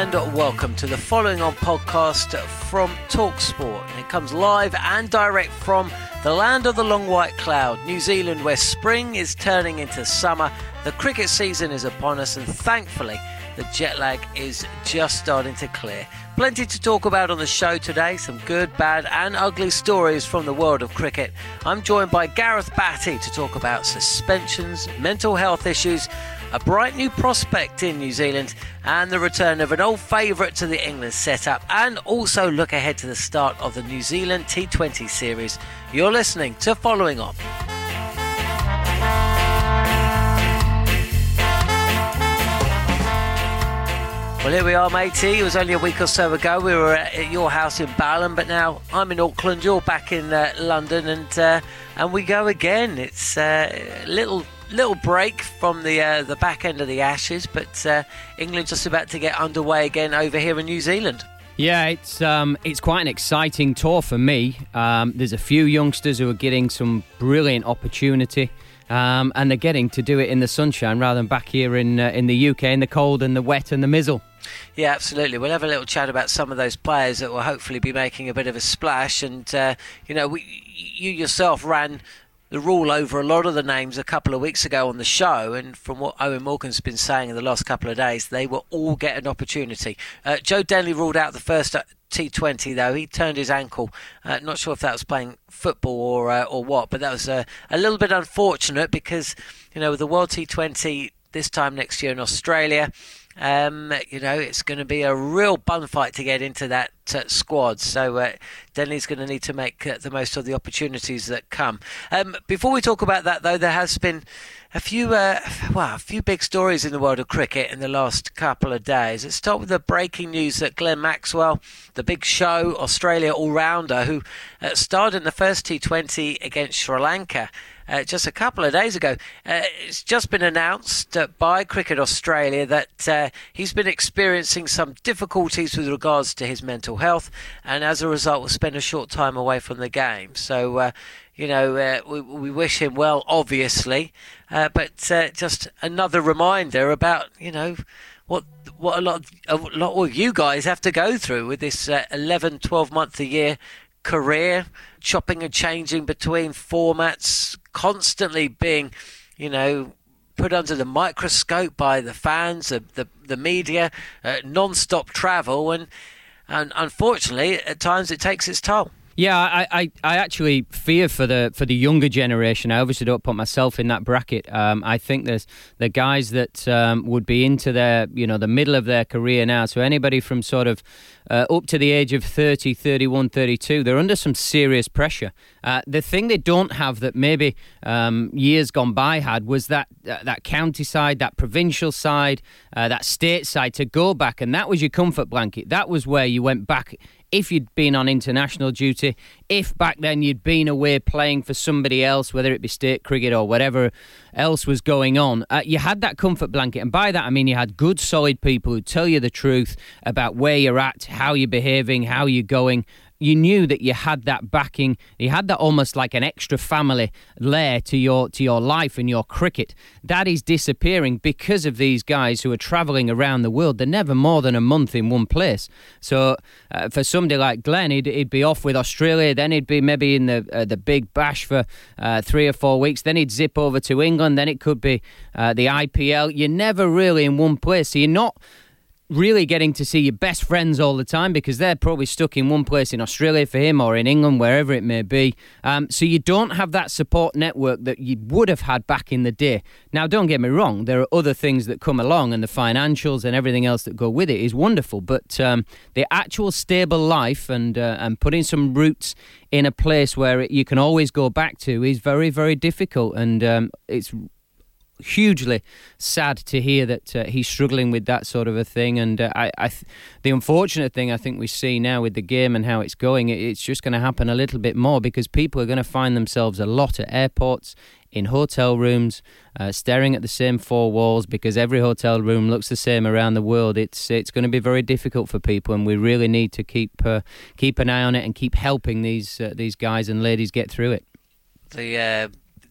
And welcome to the following on podcast from Talksport. It comes live and direct from the land of the long white cloud, New Zealand, where spring is turning into summer. The cricket season is upon us, and thankfully, the jet lag is just starting to clear. Plenty to talk about on the show today, some good, bad, and ugly stories from the world of cricket. I'm joined by Gareth Batty to talk about suspensions, mental health issues, a bright new prospect in New Zealand, and the return of an old favourite to the England setup, and also look ahead to the start of the New Zealand T20 series. You're listening to Following On. Well, here we are, matey. It was only a week or so ago. We were at your house in Balham, but now I'm in Auckland. You're back in uh, London, and uh, and we go again. It's uh, a little little break from the uh, the back end of the Ashes, but uh, England just about to get underway again over here in New Zealand. Yeah, it's um, it's quite an exciting tour for me. Um, there's a few youngsters who are getting some brilliant opportunity. Um, and they're getting to do it in the sunshine rather than back here in uh, in the UK in the cold and the wet and the mizzle. Yeah, absolutely. We'll have a little chat about some of those players that will hopefully be making a bit of a splash. And uh, you know, we, you yourself ran the rule over a lot of the names a couple of weeks ago on the show, and from what Eoin Morgan's been saying in the last couple of days, they will all get an opportunity. Uh, Joe Denley ruled out the first uh, T20 though. He turned his ankle. Uh, not sure if that was playing football or uh, or what, but that was uh, a little bit unfortunate because you know with the World T20 this time next year in Australia. Um, you know, it's going to be a real bun fight to get into that uh, squad. So uh, Denley's going to need to make uh, the most of the opportunities that come. Um, before we talk about that, though, there has been a few, uh, well, a few big stories in the world of cricket in the last couple of days. Let's start with the breaking news that Glenn Maxwell, the big show Australia all-rounder, who uh, starred in the first T20 against Sri Lanka uh, just a couple of days ago. Uh, it's just been announced uh, by Cricket Australia that uh, he's been experiencing some difficulties with regards to his mental health, and as a result, will spend a short time away from the game. So, uh, you know, uh, we, we, wish him well, obviously, but just another reminder about, you know, what what a lot a lot of you guys have to go through with this uh, 11 12 month a year career chopping and changing between formats constantly being, you know, put under the microscope by the fans, the the, the media, uh, non-stop travel, and and unfortunately, at times it takes its toll. Yeah, I, I, I actually fear for the for the younger generation. I obviously don't put myself in that bracket. Um, I think there's the guys that um, would be into their you know the middle of their career now. So anybody from sort of uh, up to the age of 30, 31, 32, they're under some serious pressure. Uh, the thing they don't have that maybe um, years gone by had was that uh, that county side, that provincial side, uh, that state side to go back, and that was your comfort blanket. That was where you went back if you'd been on international duty, if back then you'd been away playing for somebody else, whether it be state cricket or whatever else was going on, uh, you had that comfort blanket. And by that, I mean you had good, solid people who tell you the truth about where you're at, how you're behaving, how you're going, you knew that you had that backing. You had that almost like an extra family layer to your to your life and your cricket. That is disappearing because of these guys who are travelling around the world. They're never more than a month in one place. So uh, for somebody like Glenn, he'd, he'd, be off with Australia. Then he'd be maybe in the uh, the Big Bash for uh, three or four weeks. Then he'd zip over to England. Then it could be uh, the IPL. You're never really in one place. So you're not really getting to see your best friends all the time because they're probably stuck in one place in Australia for him or in England, wherever it may be. Um, so you don't have that support network that you would have had back in the day. Now, don't get me wrong, there are other things that come along, and the financials and everything else that go with it is wonderful. But um, the actual stable life and uh, and putting some roots in a place where you can always go back to is very, very difficult, and um, it's hugely sad to hear that uh, he's struggling with that sort of a thing. And uh, I, I th- the unfortunate thing I think we see now with the game and how it's going, it's just going to happen a little bit more because people are going to find themselves a lot at airports, in hotel rooms, uh, staring at the same four walls because every hotel room looks the same around the world. It's it's going to be very difficult for people, and we really need to keep uh, keep an eye on it and keep helping these uh, these guys and ladies get through it. The uh,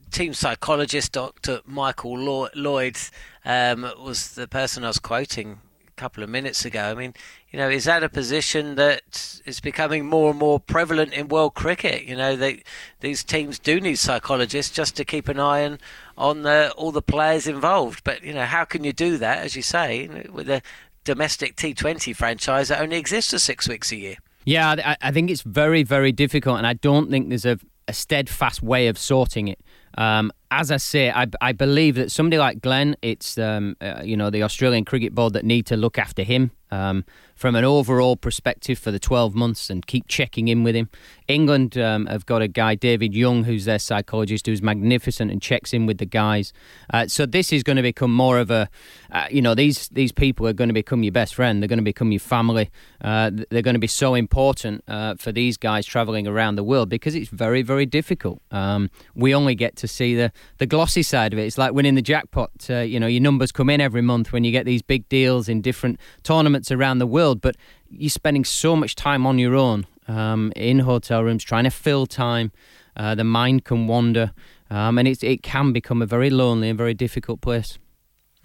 team psychologist, Dr. Michael Lloyd, um, was the person I was quoting a couple of minutes ago. I mean, you know, is that a position that is becoming more and more prevalent in world cricket? You know, they, these teams do need psychologists just to keep an eye on on the, all the players involved. But you know, how can you do that, as you say, with a domestic T20 franchise that only exists for six weeks a year? Yeah, I, think it's very, very difficult, and I don't think there's a, a steadfast way of sorting it. Um, as I say, I, I believe that somebody like Glenn, it's um, uh, you know the Australian Cricket Board that need to look after him um, from an overall perspective for the 12 months and keep checking in with him. England um, have got a guy, David Young, who's their psychologist, who's magnificent and checks in with the guys. Uh, so this is going to become more of a, uh, you know, these these people are going to become your best friend. They're going to become your family. Uh, they're going to be so important uh, for these guys travelling around the world because it's very very difficult. Um, we only get to see the the glossy side of it. It's like winning the jackpot. Uh, you know, your numbers come in every month when you get these big deals in different tournaments around the world, but you're spending so much time on your own um, in hotel rooms trying to fill time. Uh, the mind can wander, um, and it it can become a very lonely and very difficult place.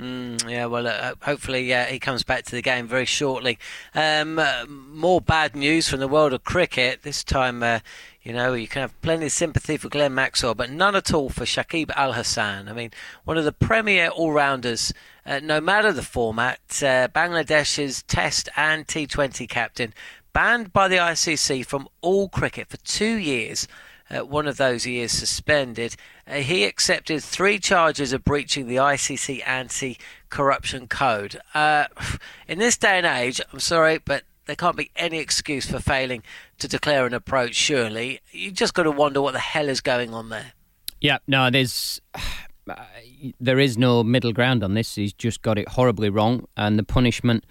Mm, yeah, well, uh, hopefully uh, he comes back to the game very shortly. Um, uh, more bad news from the world of cricket. This time, uh, you know, you can have plenty of sympathy for Glenn Maxwell, but none at all for Shakib Al Hasan. I mean, one of the premier all rounders, uh, no matter the format, uh, Bangladesh's Test and T20 captain, banned by the ICC from all cricket for two years one of those is suspended. Uh, he accepted three charges of breaching the ICC anti corruption code. Uh, in this day and age, I'm sorry, but there can't be any excuse for failing to declare an approach, surely. You just got to wonder what the hell is going on there. Yeah, no, there's. There is no middle ground on this. He's just got it horribly wrong, and the punishment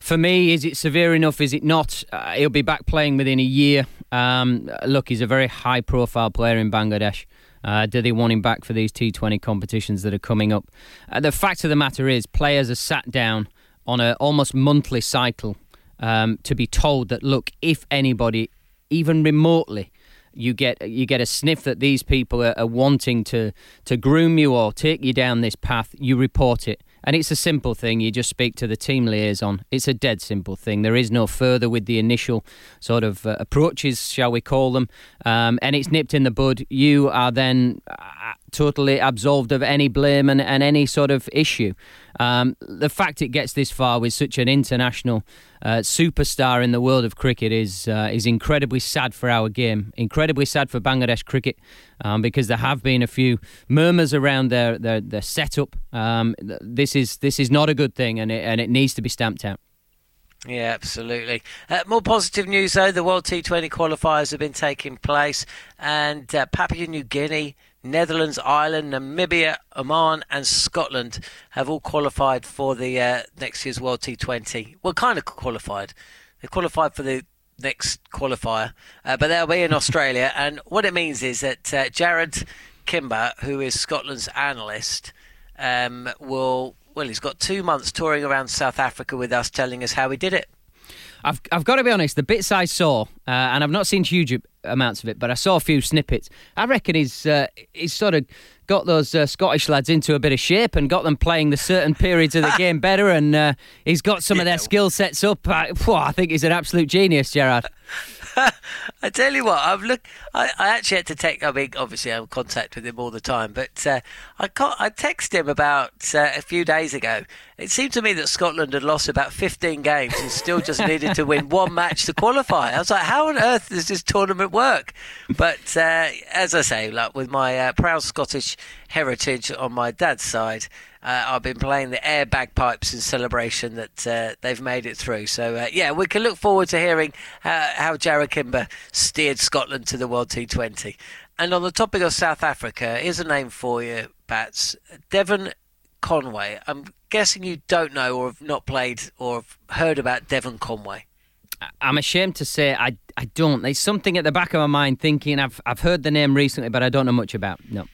for me, is it severe enough? Is it not? Uh, he'll be back playing within a year. Um, look, he's a very high profile player in Bangladesh. Uh, do they want him back for these T20 competitions that are coming up? Uh, the fact of the matter is, players are sat down on a almost monthly cycle um, to be told that, look, if anybody, even remotely, you get you get a sniff that these people are, are wanting to to groom you or take you down this path, you report it. And it's a simple thing. You just speak to the team liaison. It's a dead simple thing. There is no further with the initial sort of uh, approaches, shall we call them. Um, and it's nipped in the bud. You are then totally absolved of any blame and, and any sort of issue. Um, the fact it gets this far with such an international uh, superstar in the world of cricket is uh, is incredibly sad for our game. Incredibly sad for Bangladesh cricket um, because there have been a few murmurs around their their, their setup. Um, this is this is not a good thing, and it, and it needs to be stamped out. Yeah, absolutely. Uh, more positive news though: the World T20 qualifiers have been taking place, and uh, Papua New Guinea Netherlands, Ireland, Namibia, Oman, and Scotland have all qualified for the uh, next year's World T20. Well, kind of qualified. They qualified for the next qualifier, uh, but they'll be in Australia. And what it means is that uh, Jarrod Kimber, who is Scotland's analyst, um, will well, he's got two months touring around South Africa with us, telling us how he did it. I've, I've got to be honest, the bits I saw, uh, and I've not seen huge amounts of it, but I saw a few snippets. I reckon he's uh, he's sort of got those uh, Scottish lads into a bit of shape and got them playing the certain periods of the game better, and uh, he's got some of their skill sets up. I, I think he's an absolute genius, Gerard. I tell you what, I've look. I, I, actually had to take. I mean, obviously, I'm in contact with him all the time, but uh, I I texted him about uh, a few days ago. It seemed to me that Scotland had lost about 15 games and still just needed to win one match to qualify. I was like, how on earth does this tournament work? But uh, as I say, like with my uh, proud Scottish heritage on my dad's side, uh, I've been playing the air bagpipes in celebration that uh, they've made it through. So, uh, yeah, we can look forward to hearing how, how Jarrod Kimber steered Scotland to the World T20. And on the topic of South Africa, here's a name for you, Bats. Devon Conway. I'm guessing you don't know or have not played or have heard about Devon Conway. I'm ashamed to say I, I don't. There's something at the back of my mind thinking I've I've heard the name recently, but I don't know much about. No.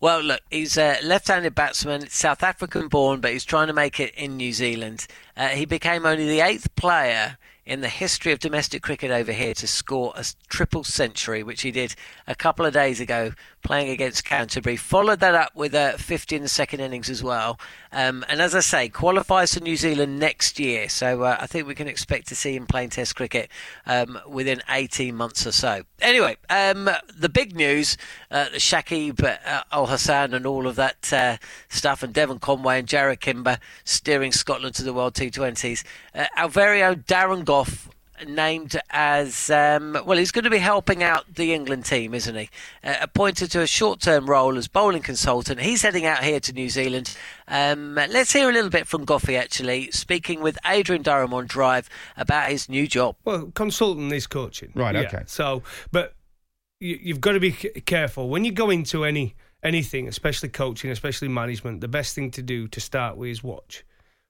Well, look, he's a left-handed batsman, South African born, but he's trying to make it in New Zealand. Uh, he became only the eighth player in the history of domestic cricket over here to score a triple century, which he did a couple of days ago playing against Canterbury. Followed that up with a 50 in the second innings as well. Um, and as I say, qualifies for New Zealand next year. So uh, I think we can expect to see him playing Test cricket um, within 18 months or so. Anyway, um, the big news uh, Shakib uh, Al Hasan and all of that uh, stuff, and Devon Conway and Jarrod Kimber steering Scotland to the World T20s. Uh, our very own Darren Gough named as um, well. He's going to be helping out the England team, isn't he? Uh, appointed to a short-term role as bowling consultant. He's heading out here to New Zealand. Um, let's hear a little bit from Goughy actually, speaking with Adrian Durham on Drive about his new job. Well, consultant is coaching, right? Yeah. Okay. So, but you, you've got to be careful when you go into any anything, especially coaching, especially management. The best thing to do to start with is watch,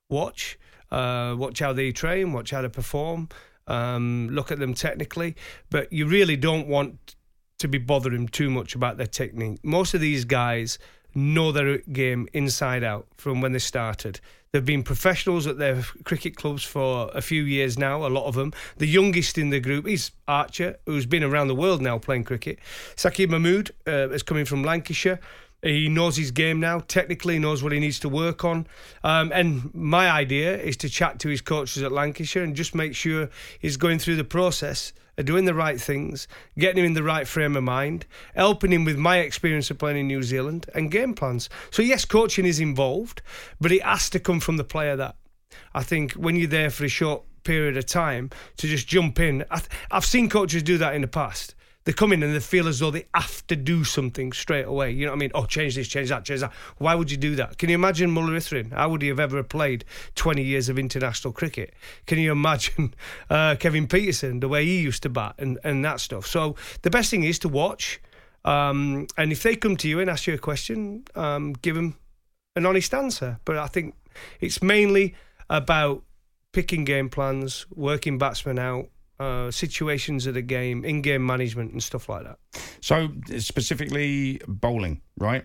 watch. Uh, watch how they train, watch how they perform, um, look at them technically, but you really don't want to be bothering too much about their technique. Most of these guys know their game inside out from when they started. They've been professionals at their cricket clubs for a few years now, a lot of them. The youngest in the group is Archer, who's been around the world now playing cricket. Saqib Mahmood uh, is coming from Lancashire. He knows his game now. Technically, he knows what he needs to work on. Um, and my idea is to chat to his coaches at Lancashire and just make sure he's going through the process of doing the right things, getting him in the right frame of mind, helping him with my experience of playing in New Zealand and game plans. So, yes, coaching is involved, but it has to come from the player that I think when you're there for a short period of time to just jump in. I've seen coaches do that in the past they come in and they feel as though they have to do something straight away. You know what I mean? Oh, change this, change that, change that. Why would you do that? Can you imagine Muralitharan? How would he have ever played 20 years of international cricket? Can you imagine uh, Kevin Pietersen, the way he used to bat and, and that stuff? So the best thing is to watch. Um, and if they come to you and ask you a question, um, give them an honest answer. But I think it's mainly about picking game plans, working batsmen out, uh, situations of the game, in-game management, and stuff like that. So specifically bowling, right?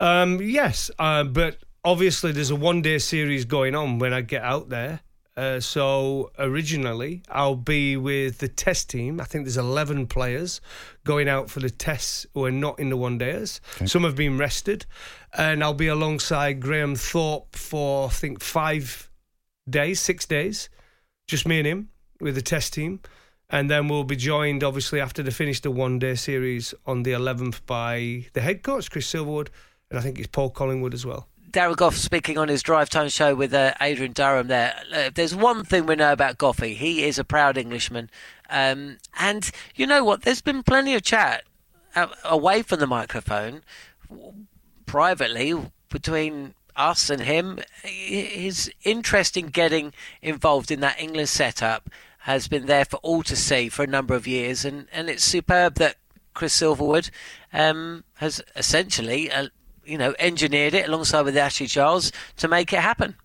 Um, yes, uh, but obviously there's a one-day series going on when I get out there. Uh, so originally I'll be with the test team. I think there's 11 players going out for the tests who are not in the one days. Okay. Some have been rested, and I'll be alongside Graham Thorpe for I think five days, six days, just me and him with the test team. And then we'll be joined, obviously, after they finish the one day series on the 11th by the head coach, Chris Silverwood, and I think it's Paul Collingwood as well. Darren Gough speaking on his drive time show with uh, Adrian Durham there. Uh, there's one thing we know about Goughy. He is a proud Englishman. Um, and you know what? There's been plenty of chat away from the microphone, privately, between us and him, his interest in getting involved in that England setup has been there for all to see for a number of years, and, and it's superb that Chris Silverwood um, has essentially, uh, you know, engineered it alongside with Ashley Giles to make it happen.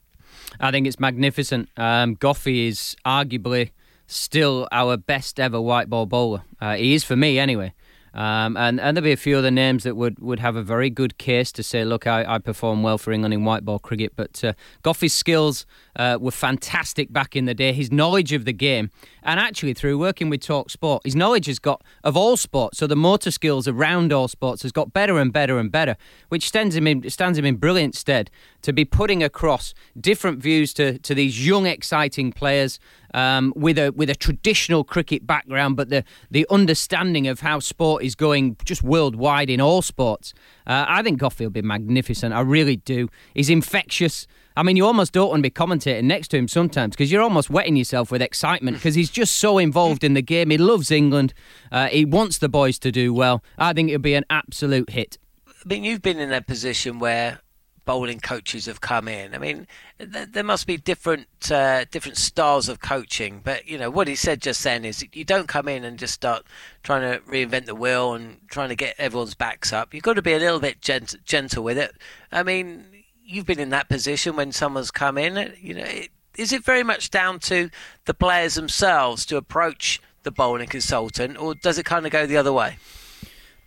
I think it's magnificent. Um, Goughy is arguably still our best ever white ball bowler. Uh, he is for me anyway. Um, and, and there'll be a few other names that would, would have a very good case to say, look, I, I perform well for England in white ball cricket. But uh, Goughy's skills uh, were fantastic back in the day. His knowledge of the game, and actually through working with Talk Sport, his knowledge has got of all sports. So the motor skills around all sports has got better and better and better, which stands him in, stands him in brilliant stead to be putting across different views to, to these young, exciting players um, with a with a traditional cricket background, but the the understanding of how sport is going just worldwide in all sports. Uh, I think Goughy will be magnificent. I really do. He's infectious. I mean, you almost don't want to be commentating next to him sometimes because you're almost wetting yourself with excitement because he's just so involved in the game. He loves England. Uh, he wants the boys to do well. I think it'll be an absolute hit. I mean, you've been in a position where bowling coaches have come in. I mean, th- there must be different uh, different styles of coaching, but you know what he said just then is you don't come in and just start trying to reinvent the wheel and trying to get everyone's backs up. You've got to be a little bit gent- gentle with it. I mean, you've been in that position when someone's come in. You know, it, is it very much down to the players themselves to approach the bowling consultant, or does it kind of go the other way?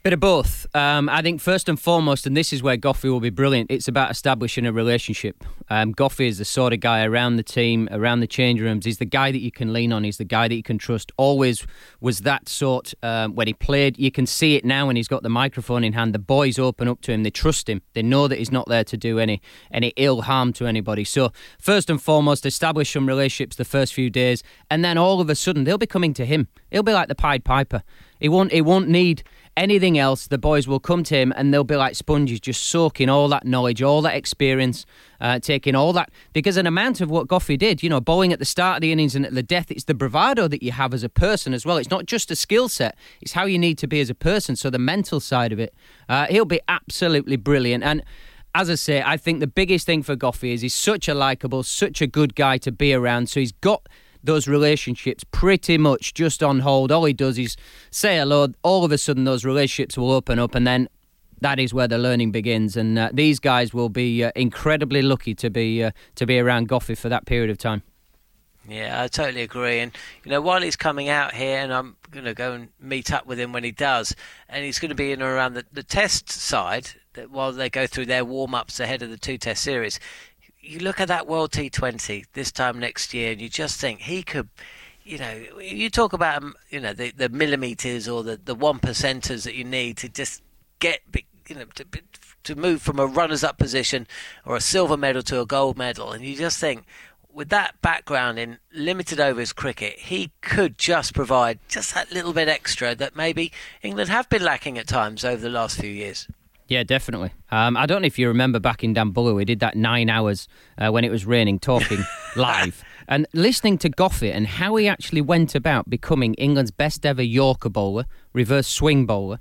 Bit of both. Um, I think first and foremost, and this is where Goughy will be brilliant. It's about establishing a relationship. Um, Goughy is the sort of guy around the team, around the change rooms. He's the guy that you can lean on. He's the guy that you can trust. Always was that sort um, when he played. You can see it now when he's got the microphone in hand. The boys open up to him. They trust him. They know that he's not there to do any any ill harm to anybody. So first and foremost, establish some relationships the first few days, and then all of a sudden they'll be coming to him. He'll be like the Pied Piper. He won't. He won't need anything else, the boys will come to him and they'll be like sponges, just soaking all that knowledge, all that experience, uh, taking all that. Because an amount of what Goughy did, you know, bowling at the start of the innings and at the death, it's the bravado that you have as a person as well. It's not just a skill set, it's how you need to be as a person. So the mental side of it, uh, he'll be absolutely brilliant. And as I say, I think the biggest thing for Goughy is he's such a likable, such a good guy to be around. So he's got those relationships pretty much just on hold. All he does is say hello. All of a sudden, those relationships will open up, and then that is where the learning begins. And uh, these guys will be uh, incredibly lucky to be uh, to be around Goughy for that period of time. Yeah, I totally agree. And you know, while he's coming out here, and I'm going to go and meet up with him when he does, and he's going to be in and around the, the test side while they go through their warm ups ahead of the two test series you look at that World T20 this time next year, and you just think he could. You know, you talk about um, you know the the millimeters or the the one percenters that you need to just get you know to to move from a runners up position or a silver medal to a gold medal, and you just think with that background in limited overs cricket, he could just provide just that little bit extra that maybe England have been lacking at times over the last few years. Yeah, definitely. Um, I don't know if you remember back in Dambulla, we did that nine hours uh, when it was raining, talking live and listening to Goughy and how he actually went about becoming England's best ever Yorker bowler, reverse swing bowler,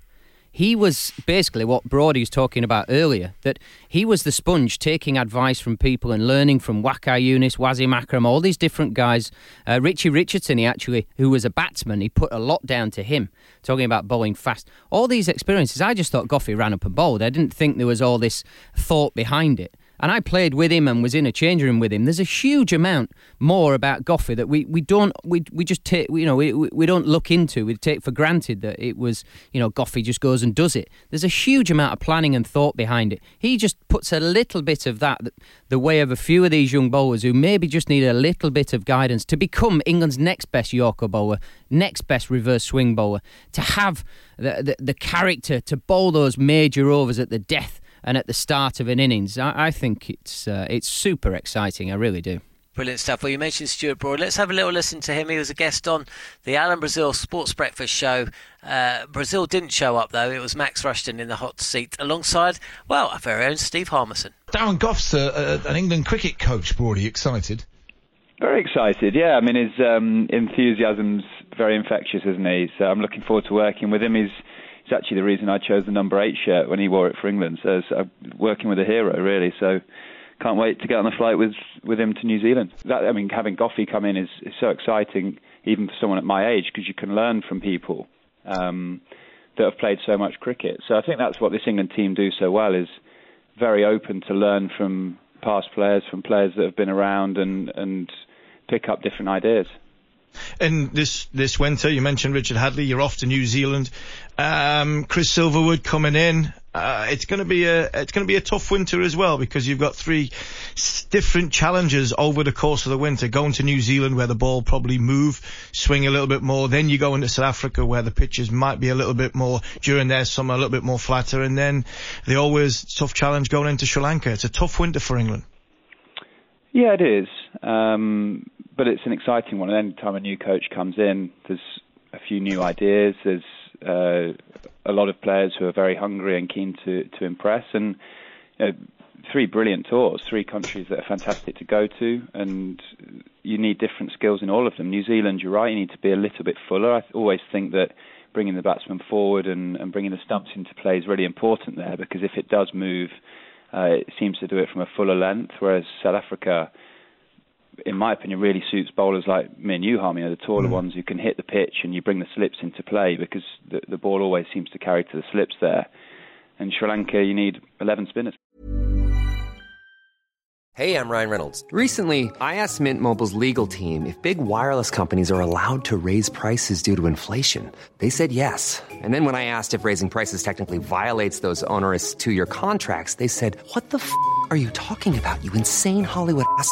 he was basically what Broady was talking about earlier, that he was the sponge taking advice from people and learning from Waqar Younis, Wasim Akram, all these different guys. Uh, Richie Richardson, he actually, who was a batsman, he put a lot down to him, talking about bowling fast. All these experiences, I just thought Goughy ran up and bowled. I didn't think there was all this thought behind it and I played with him and was in a change room with him. There's a huge amount more about Goughy that we, we don't we we just take you know we we don't look into. We take for granted that it was you know Goughy just goes and does it. There's a huge amount of planning and thought behind it. He just puts a little bit of that the way of a few of these young bowlers who maybe just need a little bit of guidance to become England's next best Yorker bowler, next best reverse swing bowler, to have the, the, the character to bowl those major overs at the death and at the start of an innings. I, I think it's uh, it's super exciting. I really do. Brilliant stuff. Well, you mentioned Stuart Broad. Let's have a little listen to him. He was a guest on the Alan Brazil Sports Breakfast show. Uh, Brazil didn't show up, though. It was Max Rushton in the hot seat alongside, well, our very own Steve Harmison. Darren Gough's uh, an England cricket coach, Broady. Excited? Very excited, yeah. I mean, his um, enthusiasm's very infectious, isn't he? So I'm looking forward to working with him. He's it's actually the reason I chose the number eight shirt when he wore it for England. So, so I'm working with a hero, really. So can't wait to get on the flight with with him to New Zealand. That, I mean, having Goughy come in is, is so exciting, even for someone at my age, because you can learn from people um, that have played so much cricket. So I think that's what this England team do so well is very open to learn from past players, from players that have been around, and and pick up different ideas. And this this winter, you mentioned Richard Hadlee. You're off to New Zealand. Um, Chris Silverwood coming in. Uh, it's going to be a it's going to be a tough winter as well because you've got three different challenges over the course of the winter. Going to New Zealand where the ball probably move, swing a little bit more. Then you go into South Africa where the pitches might be a little bit more during their summer, a little bit more flatter. And then the always tough challenge going into Sri Lanka. It's a tough winter for England. Yeah, it is. Um, but it's an exciting one. And any time a new coach comes in, there's a few new ideas. There's uh, a lot of players who are very hungry and keen to to impress. And you know, three brilliant tours, three countries that are fantastic to go to, and you need different skills in all of them. New Zealand, you're right, you need to be a little bit fuller. I always think that bringing the batsman forward and, and bringing the stumps into play is really important there because if it does move, uh, it seems to do it from a fuller length, whereas South Africa in my opinion, really suits bowlers like me and you, Harmy, you know, the taller mm. ones who can hit the pitch and you bring the slips into play because the, the ball always seems to carry to the slips there. And Sri Lanka, you need 11 spinners. Hey, I'm Ryan Reynolds. Recently, I asked Mint Mobile's legal team if big wireless companies are allowed to raise prices due to inflation. They said yes. And then when I asked if raising prices technically violates those onerous two year contracts, they said, What the f are you talking about, you insane Hollywood ass?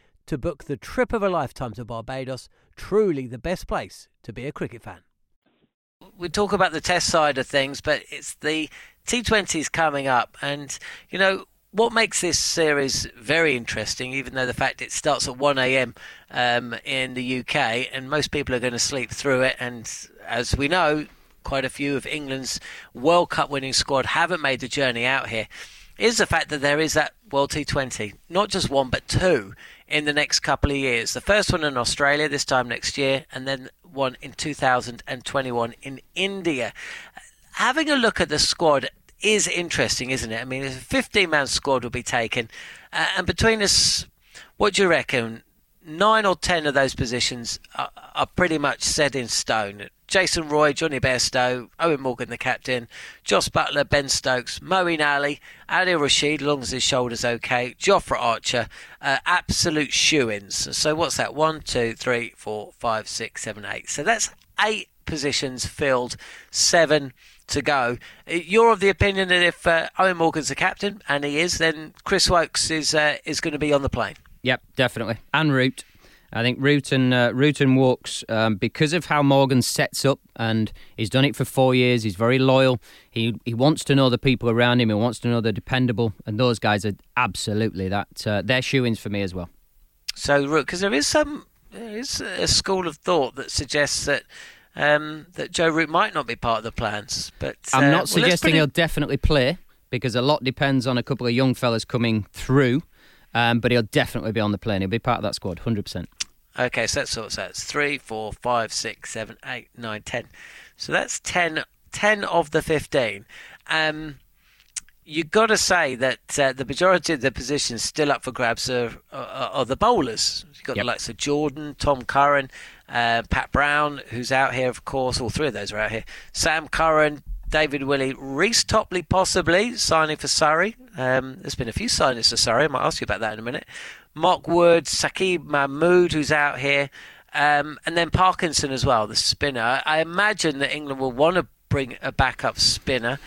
to book the trip of a lifetime to Barbados. Truly the best place to be a cricket fan. We talk about the test side of things, but it's the T20s coming up. And, you know, what makes this series very interesting, even though the fact it starts at 1 a.m. Um, in the UK and most people are going to sleep through it, and as we know, quite a few of England's World Cup winning squad haven't made the journey out here, is the fact that there is that World T20, not just one but two in the next couple of years. The first one in Australia this time next year, and then one in 2021 in India. Having a look at the squad is interesting, isn't it? I mean, a 15 man squad will be taken, uh, and between us, what do you reckon? Nine or ten of those positions are, are pretty much set in stone. Jason Roy, Jonny Bairstow, Eoin Morgan, the captain, Jos Buttler, Ben Stokes, Moeen Ali, Adil Rashid, as long as his shoulder's okay, Jofra Archer, uh, absolute shoe ins. So what's that? One, two, three, four, five, six, seven, eight. So that's eight positions filled, seven to go. Uh, you're of the opinion that if uh, Eoin Morgan's the captain, and he is, then Chris Woakes is uh, is going to be on the plane. Yep, definitely. And Root. I think Root and uh, Root and Woakes um, because of how Morgan sets up, and he's done it for four years. He's very loyal. He he wants to know the people around him. He wants to know they're dependable, and those guys are absolutely that. Uh, they're shoe-ins for me as well. So Root, because there is some there is a school of thought that suggests that. Um, that Joe Root might not be part of the plans, but I'm uh, not well, suggesting he'll definitely play because a lot depends on a couple of young fellas coming through. Um, but he'll definitely be on the plane. He'll be part of that squad, hundred percent. Okay, so that's sort of that's three, four, five, six, seven, eight, nine, ten. So that's 10, 10 of the fifteen. Um, you got to say that uh, the majority of the positions still up for grabs are, are, are the bowlers. You've got Yep. the likes of Jordan, Tom Curran, uh, Pat Brown, who's out here, of course. All three of those are out here. Sam Curran, David Willey, Reece Topley possibly signing for Surrey. Um, there's been a few signings for Surrey. I might ask you about that in a minute. Mark Wood, Saqib Mahmood, who's out here, um, and then Parkinson as well, the spinner. I imagine that England will want to bring a backup spinner,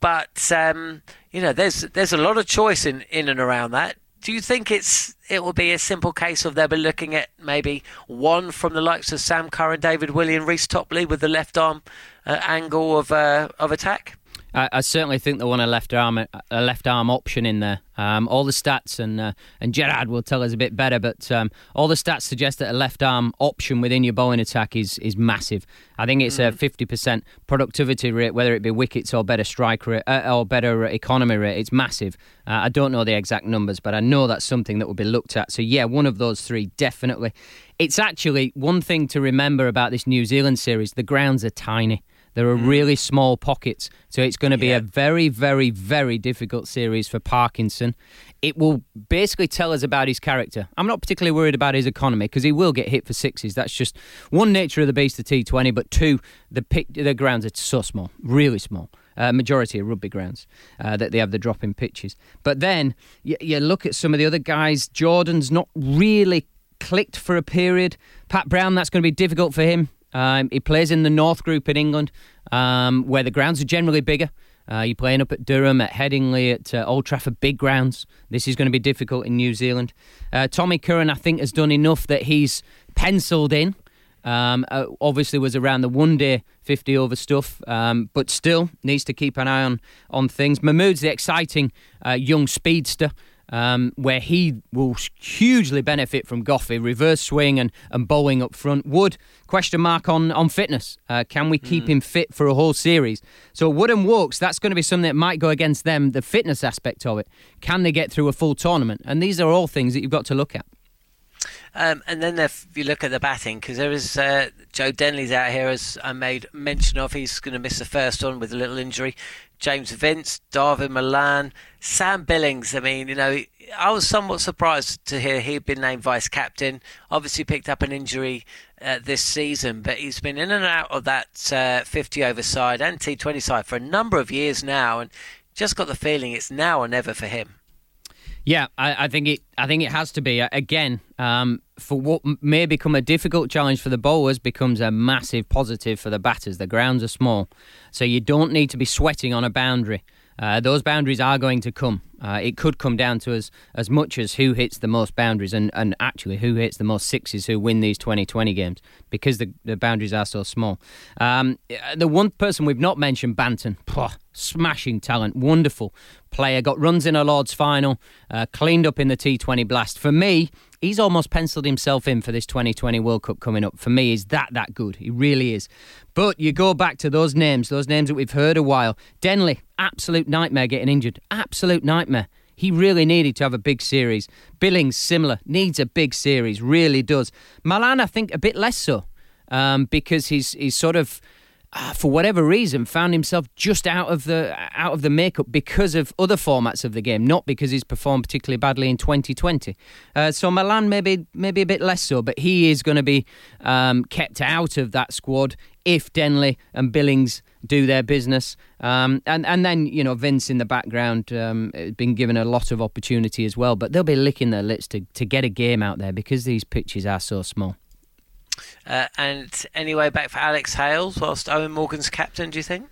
but um, you know, there's there's a lot of choice in, in and around that. Do you think it's it will be a simple case of they'll be looking at maybe one from the likes of Sam Curran, David Willey, Reece Topley with the left arm uh, angle of uh, of attack? I, I, certainly think they want a left arm a left arm option in there. Um, all the stats and uh, and Gerard will tell us a bit better, but um, all the stats suggest that a left arm option within your bowling attack is is massive. I think it's mm. a fifty percent productivity rate, whether it be wickets or better strike rate uh, or better economy rate. It's massive. Uh, I don't know the exact numbers, but I know that's something that will be looked at. So yeah, one of those three definitely. It's actually one thing to remember about this New Zealand series. The grounds are tiny. There are mm. really small pockets. So it's going to be yeah. a very, very, very difficult series for Parkinson. It will basically tell us about his character. I'm not particularly worried about his economy because he will get hit for sixes. That's just one nature of the beast, the T20. But two, the, pick, the grounds are so small, really small. Uh, majority of rugby grounds uh, that they have the drop in pitches. But then you, you look at some of the other guys. Jordan's not really clicked for a period. Pat Brown, that's going to be difficult for him. Um, he plays in the North Group in England, um, where the grounds are generally bigger. Uh, you're playing up at Durham, at Headingley, at uh, Old Trafford, big grounds. This is going to be difficult in New Zealand. Uh, Tommy Curran, I think, has done enough that he's penciled in. Um, uh, obviously, was around the one day 50 over stuff, um, but still needs to keep an eye on, on things. Mahmood's the exciting uh, young speedster um, where he will hugely benefit from Goughy, reverse swing and, and bowling up front. Wood, question mark on, on fitness. Uh, can we keep mm. him fit for a whole series? So Wood and Woakes, that's going to be something that might go against them, the fitness aspect of it. Can they get through a full tournament? And these are all things that you've got to look at. Um, and then if you look at the batting, because there is uh, Joe Denley's out here, as I made mention of, he's going to miss the first one with a little injury. James Vince, Dawid Malan, Sam Billings. I mean, you know, I was somewhat surprised to hear he'd been named vice captain. Obviously, picked up an injury uh, this season, but he's been in and out of that uh, 50 over side and T20 side for a number of years now, and just got the feeling it's now or never for him. Yeah, I, I, think it. I think it has to be again um, for what may become a difficult challenge for the bowlers becomes a massive positive for the batters. The grounds are small, so you don't need to be sweating on a boundary. Uh, those boundaries are going to come. Uh, it could come down to as as much as who hits the most boundaries and, and actually who hits the most sixes who win these 2020 games because the, the boundaries are so small. Um, the one person we've not mentioned, Banton, smashing talent, wonderful player, got runs in a Lord's final, uh, cleaned up in the T20 blast. For me, he's almost penciled himself in for this 2020 World Cup coming up. For me, is that that good. He really is. But you go back to those names, those names that we've heard a while. Denley, absolute nightmare getting injured. Absolute nightmare. He really needed to have a big series. Billings, similar, needs a big series, really does. Malan, I think, a bit less so, um, because he's he's sort of uh, for whatever reason, found himself just out of the out of the makeup because of other formats of the game, not because he's performed particularly badly in 2020. Uh, so Malan maybe maybe a bit less so, but he is going to be um, kept out of that squad if Denley and Billings do their business. Um, and and then you know Vince in the background um, been given a lot of opportunity as well, but they'll be licking their lips to to get a game out there because these pitches are so small. Uh, and anyway, back for Alex Hales whilst Eoin Morgan's captain, do you think?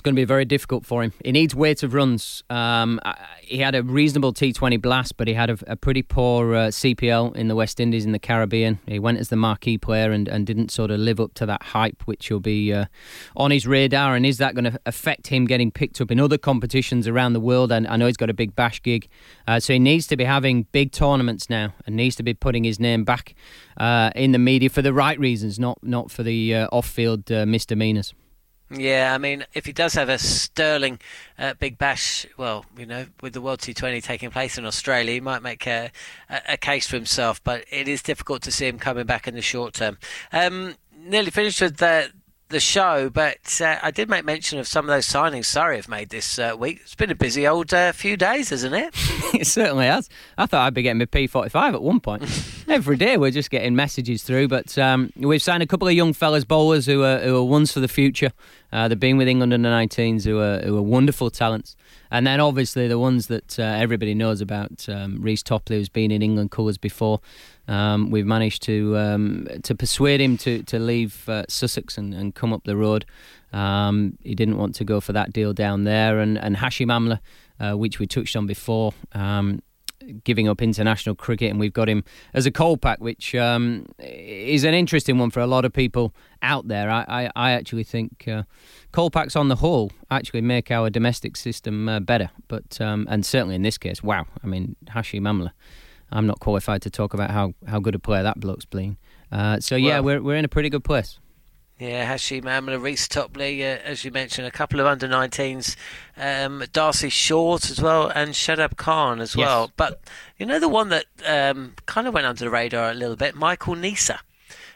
It's going to be very difficult for him. He needs weight of runs. Um, uh, he had a reasonable T20 blast, but he had a, a pretty poor uh, CPL in the West Indies in the Caribbean. He went as the marquee player and, and didn't sort of live up to that hype, which will be uh, on his radar. And is that going to affect him getting picked up in other competitions around the world? And I know he's got a big bash gig, uh, so he needs to be having big tournaments now and needs to be putting his name back uh, in the media for the right reasons, not not for the uh, off-field misdemeanors. Yeah, I mean, if he does have a sterling uh, Big Bash, well, you know, with the World T20 taking place in Australia, he might make a, a, case for himself, but it is difficult to see him coming back in the short term. Um, nearly finished with the, the show, but uh, I did make mention of some of those signings Surrey have made this uh, week. It's been a busy old uh, few days, hasn't it? it certainly has. I thought I'd be getting my P45 at one point. every day we're just getting messages through. But um, we've signed a couple of young fellas bowlers who are who are ones for the future. Uh, they've been with England under 19s who are who are wonderful talents. And then obviously the ones that uh, everybody knows about, um, Reece Topley, who's been in England colours before. Um, we've managed to um, to persuade him to to leave uh, Sussex and, and come up the road. Um, he didn't want to go for that deal down there, and and Hashim Amla, uh, which we touched on before. Um, giving up international cricket, and we've got him as a Kolpak, which um, is an interesting one for a lot of people out there. I, I, I actually think uh, packs on the whole, actually make our domestic system uh, better. But um, and certainly in this case, wow! I mean, Hashim Amla. I'm not qualified to talk about how, how good a player that bloke's been. Uh, so yeah, well, we're we're in a pretty good place. Yeah, Hashim Amla, Reece Topley, uh, as you mentioned, a couple of under 19s, um, D'Arcy Short as well, and Shadab Khan as Yes. well. But you know the one that um, kind of went under the radar a little bit, Michael Neser,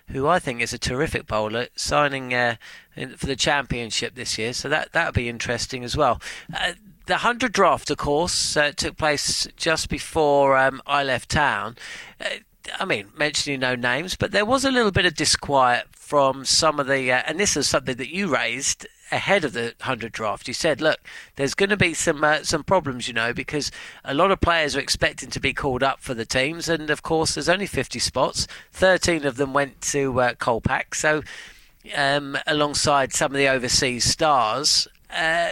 who I think is a terrific bowler, signing uh, in, for the championship this year. So that that'll be interesting as well. Uh, the 100 draft, of course, uh, took place just before um, I left town. Uh, I mean, mentioning no names, but there was a little bit of disquiet from some of the, uh, and this is something that you raised ahead of the hundred draft. You said, look, there's going to be some uh, some problems, you know, because a lot of players are expecting to be called up for the teams, and of course, there's only 50 spots. 13 of them went to uh, Kolpak, so um, alongside some of the overseas stars. Uh,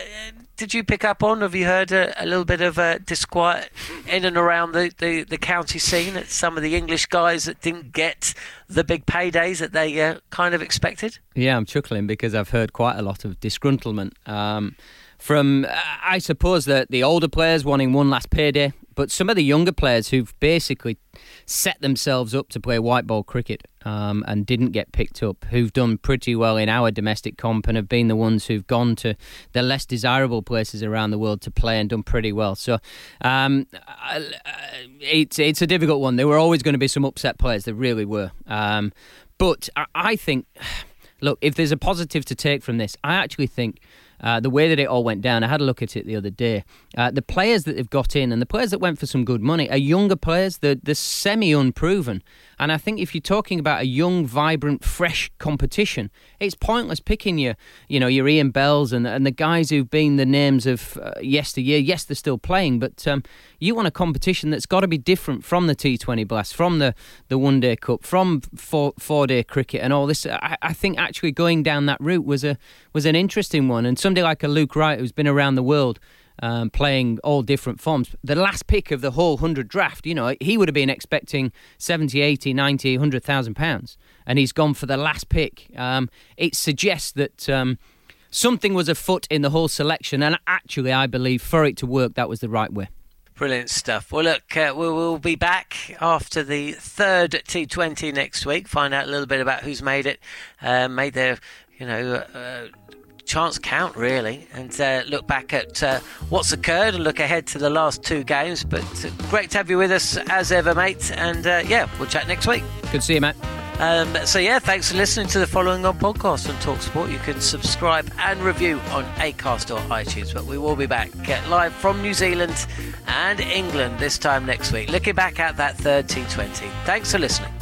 did you pick up on? Have you heard a, a little bit of uh, disquiet in and around the, the, the county scene at some of the English guys that didn't get the big paydays that they uh, kind of expected? Yeah, I'm chuckling because I've heard quite a lot of disgruntlement um, from, I suppose, that the older players wanting one last payday, but some of the younger players who've basically set themselves up to play white ball cricket um, and didn't get picked up, who've done pretty well in our domestic comp and have been the ones who've gone to the less desirable places around the world to play and done pretty well. So um, I- it's it's a difficult one. There were always going to be some upset players. There really were. Um, but I, I think, look, if there's a positive to take from this, I actually think. Uh, the way that it all went down, I had a look at it the other day. Uh, the players that they've got in and the players that went for some good money are younger players. They're, they're semi unproven. And I think if you're talking about a young, vibrant, fresh competition, it's pointless picking your, you know, your Ian Bells and, and the guys who've been the names of uh, yesteryear. Yes, they're still playing, but um, you want a competition that's got to be different from the T20 Blast, from the, the One Day Cup, from four, four day cricket and all this. I, I think actually going down that route was a was an interesting one. And somebody like a Luke Wright, who's been around the world, um, playing all different forms. The last pick of the whole 100 draft, you know, he would have been expecting 70, 80, 90, 100,000 pounds. And he's gone for the last pick. Um, it suggests that um, something was afoot in the whole selection. And actually, I believe for it to work, that was the right way. Brilliant stuff. Well, look, uh, we will be back after the third T20 next week. Find out a little bit about who's made it, uh, made their, you know, uh, chance count really, and uh, look back at uh, what's occurred and look ahead to the last two games. But uh, great to have you with us as ever, mate. And uh, yeah, we'll chat next week. Good to see you, Matt. Um, so yeah, thanks for listening to the following on podcast on Talksport. You can subscribe and review on Acast or iTunes. But we will be back live from New Zealand and England this time next week. Looking back at that third T20. Thanks for listening.